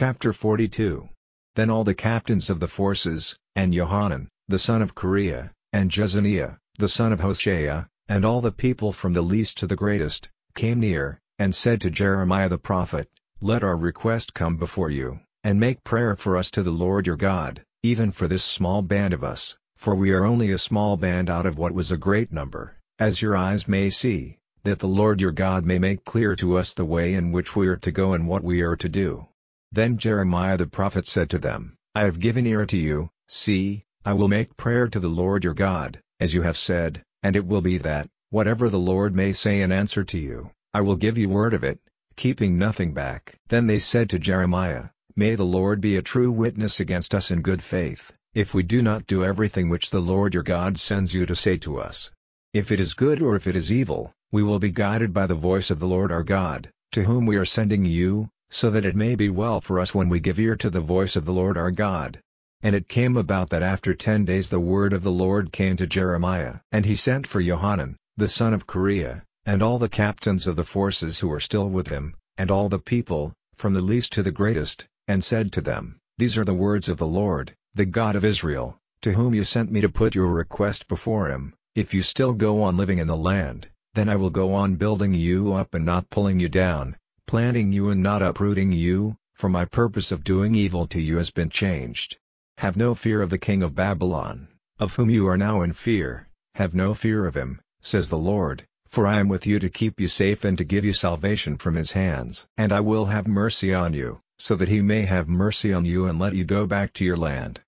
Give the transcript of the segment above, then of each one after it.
Chapter 42 Then all the captains of the forces, and Johanan, the son of Kareah, and Jezaniah, the son of Hoshaiah, and all the people from the least to the greatest, came near, and said to Jeremiah the prophet, Let our request come before you, and make prayer for us to the Lord your God, even for this small band of us, for we are only a small band out of what was a great number, as your eyes may see, that the Lord your God may make clear to us the way in which we are to go and what we are to do. Then Jeremiah the prophet said to them, I have given ear to you, see, I will make prayer to the Lord your God, as you have said, and it will be that, whatever the Lord may say in answer to you, I will give you word of it, keeping nothing back. Then they said to Jeremiah, May the Lord be a true witness against us in good faith, if we do not do everything which the Lord your God sends you to say to us. If it is good or if it is evil, we will be guided by the voice of the Lord our God, to whom we are sending you, so that it may be well for us when we give ear to the voice of the Lord our God. And it came about that after ten days the word of the Lord came to Jeremiah. And he sent for Johanan, the son of Kareah, and all the captains of the forces who were still with him, and all the people, from the least to the greatest, and said to them, These are the words of the Lord, the God of Israel, to whom you sent me to put your request before him, if you still go on living in the land, then I will go on building you up and not pulling you down, planting you and not uprooting you, for my purpose of doing evil to you has been changed. Have no fear of the king of Babylon, of whom you are now in fear, have no fear of him, says the Lord, for I am with you to keep you safe and to give you salvation from his hands. And I will have mercy on you, so that he may have mercy on you and let you go back to your land.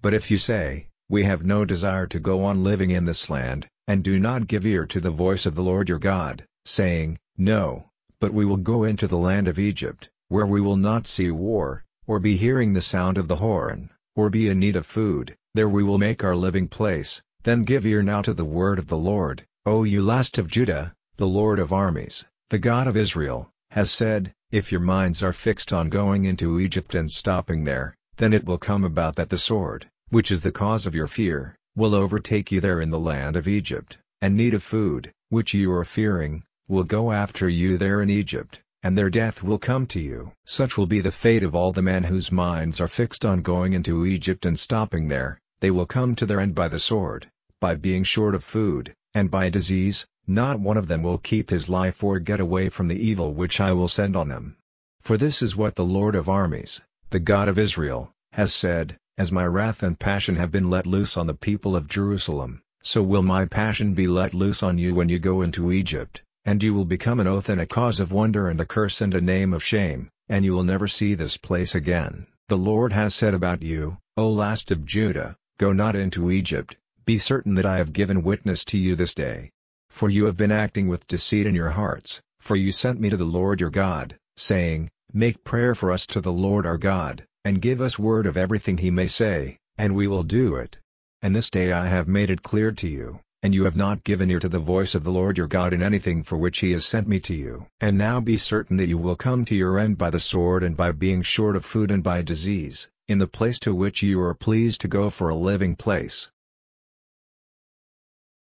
But if you say, We have no desire to go on living in this land, and do not give ear to the voice of the Lord your God, saying, No, but we will go into the land of Egypt, where we will not see war, or be hearing the sound of the horn, or be in need of food, there we will make our living place, then give ear now to the word of the Lord, O you last of Judah, the Lord of armies, the God of Israel, has said, If your minds are fixed on going into Egypt and stopping there, then it will come about that the sword, which is the cause of your fear, will overtake you there in the land of Egypt, and need of food, which you are fearing, will go after you there in Egypt, and their death will come to you. Such will be the fate of all the men whose minds are fixed on going into Egypt and stopping there, they will come to their end by the sword, by being short of food, and by disease, not one of them will keep his life or get away from the evil which I will send on them. For this is what the Lord of armies, the God of Israel, has said, As my wrath and passion have been let loose on the people of Jerusalem, so will my passion be let loose on you when you go into Egypt and you will become an oath and a cause of wonder and a curse and a name of shame, and you will never see this place again. The Lord has said about you, O last of Judah, Go not into Egypt, be certain that I have given witness to you this day. For you have been acting with deceit in your hearts, for you sent me to the Lord your God, saying, Make prayer for us to the Lord our God, and give us word of everything he may say, and we will do it. And this day I have made it clear to you, and you have not given ear to the voice of the Lord your God in anything for which he has sent me to you. And now be certain that you will come to your end by the sword and by being short of food and by disease, in the place to which you are pleased to go for a living place.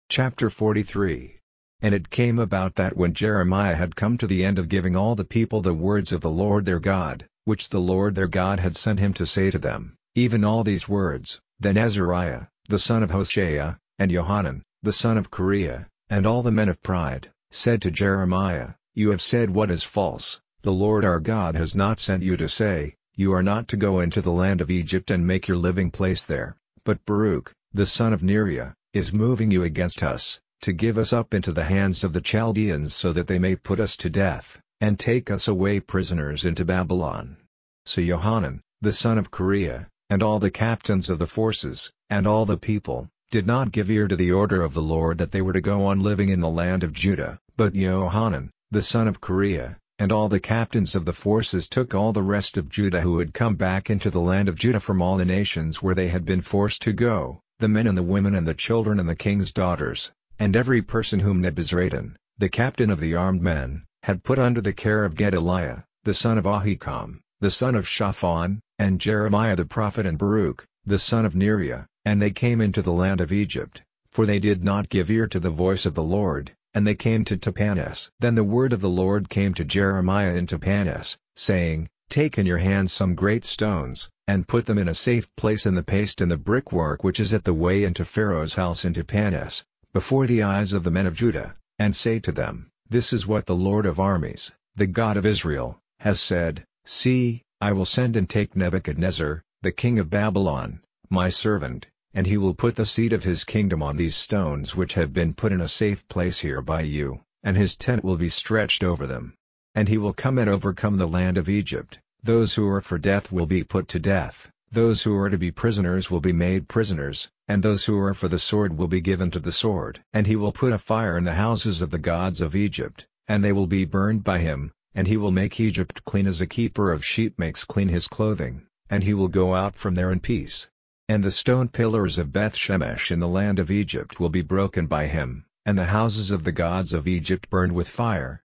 Chapter 43 And it came about that when Jeremiah had come to the end of giving all the people the words of the Lord their God, which the Lord their God had sent him to say to them, even all these words, then Azariah, the son of Hoshaiah, and Johanan, the son of Kareah, and all the men of pride, said to Jeremiah, You have said what is false, the Lord our God has not sent you to say, You are not to go into the land of Egypt and make your living place there, but Baruch, the son of Neriah, is moving you against us, to give us up into the hands of the Chaldeans so that they may put us to death, and take us away prisoners into Babylon. So Johanan, the son of Kareah, and all the captains of the forces, and all the people, did not give ear to the order of the Lord that they were to go on living in the land of Judah, but Johanan, the son of Kareah, and all the captains of the forces took all the rest of Judah who had come back into the land of Judah from all the nations where they had been forced to go, the men and the women and the children and the king's daughters, and every person whom Nebuzaradan, the captain of the armed men, had put under the care of Gedaliah, the son of Ahikam, the son of Shaphan, and Jeremiah the prophet and Baruch, the son of Neriah, and they came into the land of Egypt, for they did not give ear to the voice of the Lord, and they came to Tahpanhes. Then the word of the Lord came to Jeremiah in Tahpanhes, saying, Take in your hands some great stones, and put them in a safe place in the paste and the brickwork which is at the way into Pharaoh's house in Tahpanhes, before the eyes of the men of Judah, and say to them, This is what the Lord of armies, the God of Israel, has said, See, I will send and take Nebuchadnezzar, the king of Babylon, my servant, and he will put the seat of his kingdom on these stones which have been put in a safe place here by you, and his tent will be stretched over them. And he will come and overcome the land of Egypt, those who are for death will be put to death, those who are to be prisoners will be made prisoners, and those who are for the sword will be given to the sword. And he will put a fire in the houses of the gods of Egypt, and they will be burned by him, and he will make Egypt clean as a keeper of sheep makes clean his clothing, and he will go out from there in peace. And the stone pillars of Beth Shemesh in the land of Egypt will be broken by him, and the houses of the gods of Egypt burned with fire.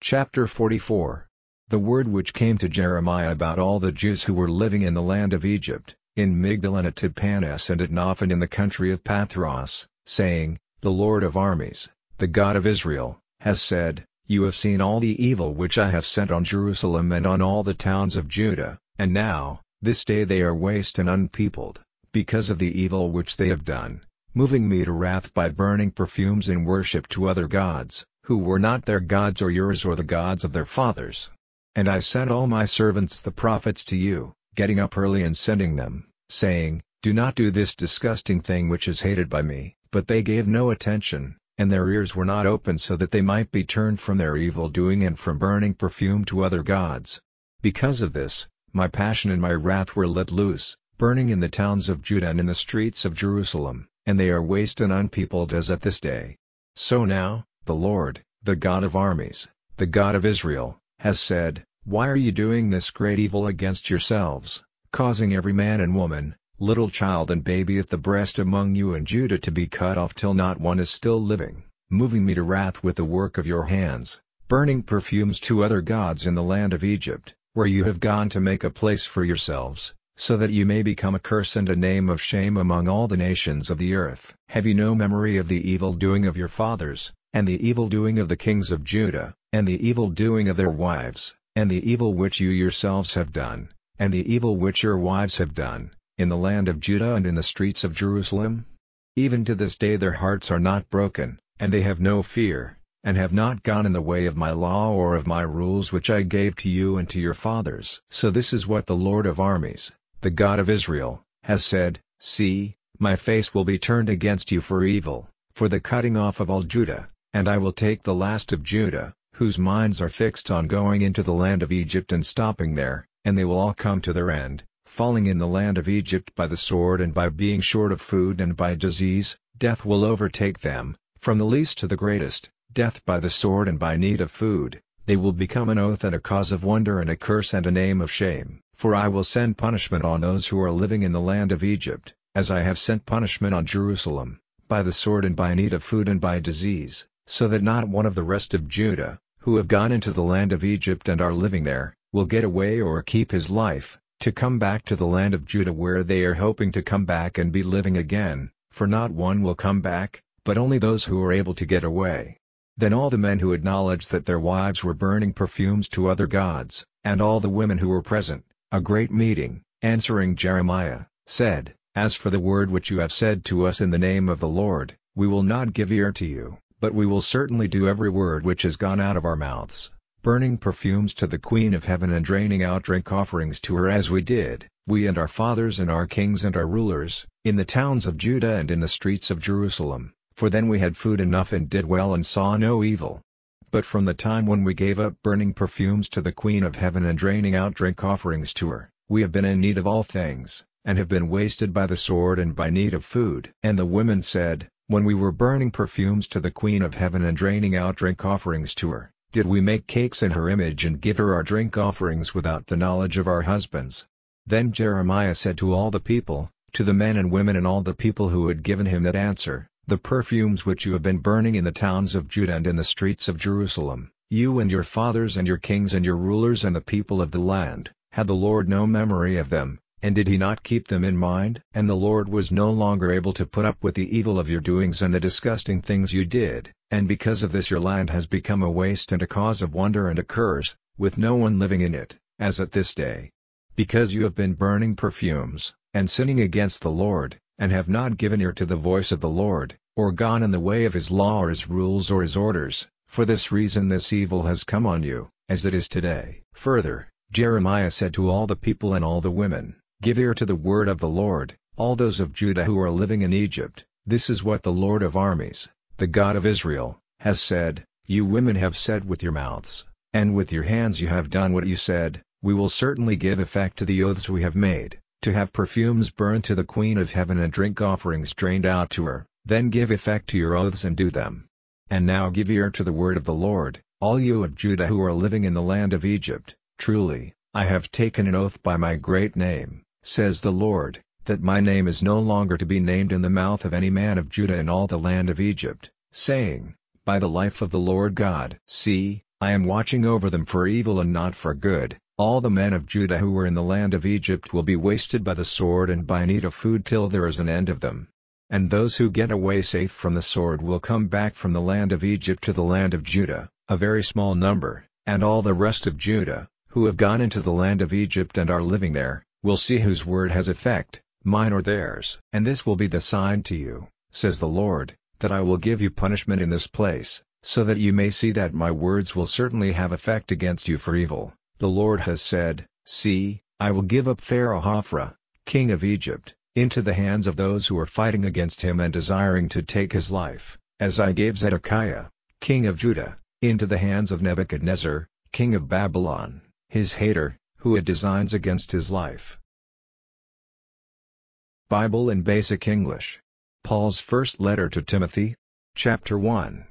Chapter 44 The word which came to Jeremiah about all the Jews who were living in the land of Egypt, in Migdol and at Tahpanhes and at Noph in the country of Pathros, saying, The Lord of armies, the God of Israel, has said, You have seen all the evil which I have sent on Jerusalem and on all the towns of Judah, and now, this day they are waste and unpeopled, because of the evil which they have done, moving me to wrath by burning perfumes in worship to other gods, who were not their gods or yours or the gods of their fathers. And I sent all my servants the prophets to you, getting up early and sending them, saying, Do not do this disgusting thing which is hated by me, but they gave no attention, and their ears were not open so that they might be turned from their evil doing and from burning perfume to other gods. Because of this, my passion and my wrath were let loose, burning in the towns of Judah and in the streets of Jerusalem, and they are waste and unpeopled as at this day. So now, the Lord, the God of armies, the God of Israel, has said, Why are you doing this great evil against yourselves, causing every man and woman, little child and baby at the breast among you and Judah to be cut off till not one is still living, moving me to wrath with the work of your hands, burning perfumes to other gods in the land of Egypt, where you have gone to make a place for yourselves, so that you may become a curse and a name of shame among all the nations of the earth. Have you no memory of the evil doing of your fathers, and the evil doing of the kings of Judah, and the evil doing of their wives, and the evil which you yourselves have done, and the evil which your wives have done, in the land of Judah and in the streets of Jerusalem? Even to this day their hearts are not broken, and they have no fear, and have not gone in the way of my law or of my rules which I gave to you and to your fathers. So this is what the Lord of armies, the God of Israel, has said, See, my face will be turned against you for evil, for the cutting off of all Judah, and I will take the last of Judah, whose minds are fixed on going into the land of Egypt and stopping there, and they will all come to their end, falling in the land of Egypt by the sword and by being short of food and by disease, death will overtake them, from the least to the greatest, death by the sword and by need of food, they will become an oath and a cause of wonder and a curse and a name of shame. For I will send punishment on those who are living in the land of Egypt, as I have sent punishment on Jerusalem, by the sword and by need of food and by disease, so that not one of the rest of Judah, who have gone into the land of Egypt and are living there, will get away or keep his life, to come back to the land of Judah where they are hoping to come back and be living again, for not one will come back, but only those who are able to get away. Then all the men who acknowledged that their wives were burning perfumes to other gods, and all the women who were present, a great meeting, answering Jeremiah, said, As for the word which you have said to us in the name of the Lord, we will not give ear to you. But we will certainly do every word which has gone out of our mouths, burning perfumes to the Queen of Heaven and draining out drink offerings to her as we did, we and our fathers and our kings and our rulers, in the towns of Judah and in the streets of Jerusalem, for then we had food enough and did well and saw no evil. But from the time when we gave up burning perfumes to the Queen of Heaven and draining out drink offerings to her, we have been in need of all things, and have been wasted by the sword and by need of food. And the women said, when we were burning perfumes to the Queen of Heaven and draining out drink offerings to her, did we make cakes in her image and give her our drink offerings without the knowledge of our husbands? Then Jeremiah said to all the people, to the men and women and all the people who had given him that answer, The perfumes which you have been burning in the towns of Judah and in the streets of Jerusalem, you and your fathers and your kings and your rulers and the people of the land, had the Lord no memory of them, and did he not keep them in mind? And the Lord was no longer able to put up with the evil of your doings and the disgusting things you did, and because of this your land has become a waste and a cause of wonder and a curse, with no one living in it, as at this day. Because you have been burning perfumes, and sinning against the Lord, and have not given ear to the voice of the Lord, or gone in the way of his law or his rules or his orders, for this reason this evil has come on you, as it is today. Further, Jeremiah said to all the people and all the women, Give ear to the word of the Lord, all those of Judah who are living in Egypt, this is what the Lord of armies, the God of Israel, has said, You women have said with your mouths, and with your hands you have done what you said, we will certainly give effect to the oaths we have made, to have perfumes burned to the Queen of Heaven and drink offerings drained out to her, then give effect to your oaths and do them. And now give ear to the word of the Lord, all you of Judah who are living in the land of Egypt, truly, I have taken an oath by my great name, says the Lord, that my name is no longer to be named in the mouth of any man of Judah in all the land of Egypt, saying, By the life of the Lord God. See, I am watching over them for evil and not for good, all the men of Judah who were in the land of Egypt will be wasted by the sword and by need of food till there is an end of them. And those who get away safe from the sword will come back from the land of Egypt to the land of Judah, a very small number, and all the rest of Judah, who have gone into the land of Egypt and are living there, will see whose word has effect, mine or theirs. And this will be the sign to you, says the Lord, that I will give you punishment in this place, so that you may see that my words will certainly have effect against you for evil. The Lord has said, See, I will give up Pharaoh Hophra, king of Egypt, into the hands of those who are fighting against him and desiring to take his life, as I gave Zedekiah, king of Judah, into the hands of Nebuchadnezzar, king of Babylon, his hater, who had designs against his life. Bible in Basic English. Paul's First Letter to Timothy. Chapter 1.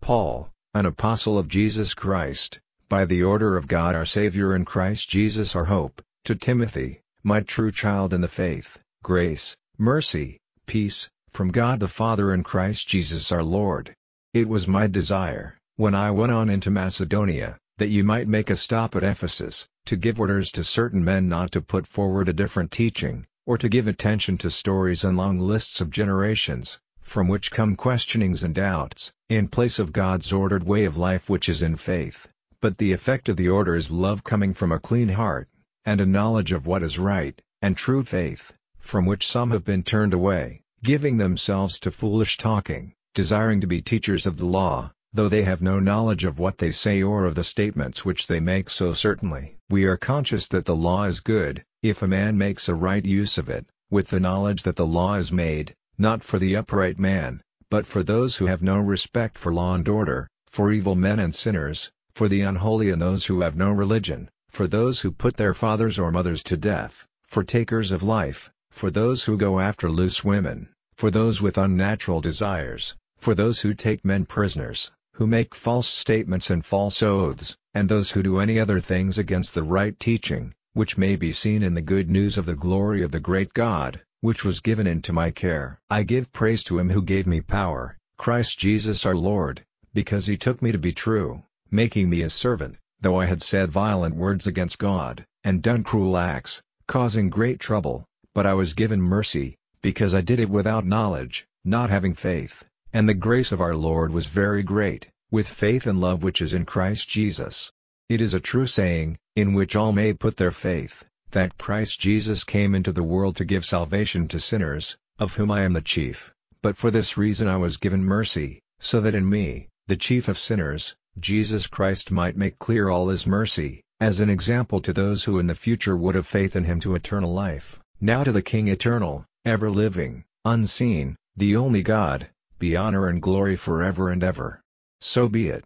Paul, an apostle of Jesus Christ, by the order of God our Savior and Christ Jesus our hope, to Timothy, my true child in the faith, grace, mercy, peace, from God the Father and Christ Jesus our Lord. It was my desire, when I went on into Macedonia, that you might make a stop at Ephesus, to give orders to certain men not to put forward a different teaching, or to give attention to stories and long lists of generations, from which come questionings and doubts, in place of God's ordered way of life which is in faith. But the effect of the order is love coming from a clean heart, and a knowledge of what is right, and true faith, from which some have been turned away, giving themselves to foolish talking, desiring to be teachers of the law, though they have no knowledge of what they say or of the statements which they make so certainly. We are conscious that the law is good, if a man makes a right use of it, with the knowledge that the law is made, not for the upright man, but for those who have no respect for law and order, for evil men and sinners, for the unholy and those who have no religion, for those who put their fathers or mothers to death, for takers of life, for those who go after loose women, for those with unnatural desires, for those who take men prisoners, who make false statements and false oaths, and those who do any other things against the right teaching, which may be seen in the good news of the glory of the great God, which was given into my care. I give praise to him who gave me power, Christ Jesus our Lord, because he took me to be true, making me a servant, though I had said violent words against God, and done cruel acts, causing great trouble, but I was given mercy, because I did it without knowledge, not having faith, and the grace of our Lord was very great, with faith and love which is in Christ Jesus. It is a true saying, in which all may put their faith, that Christ Jesus came into the world to give salvation to sinners, of whom I am the chief, but for this reason I was given mercy, so that in me, the chief of sinners, Jesus Christ might make clear all his mercy, as an example to those who in the future would have faith in him to eternal life. Now to the King eternal, ever living, unseen, the only God, be honor and glory forever and ever. So be it.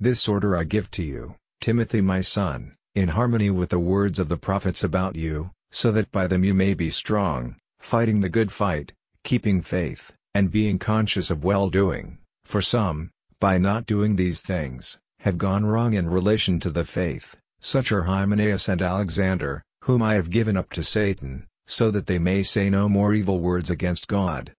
This order I give to you, Timothy my son, in harmony with the words of the prophets about you, so that by them you may be strong, fighting the good fight, keeping faith, and being conscious of well-doing, for some, by not doing these things, have gone wrong in relation to the faith, such are Hymenaeus and Alexander, whom I have given up to Satan, so that they may say no more evil words against God,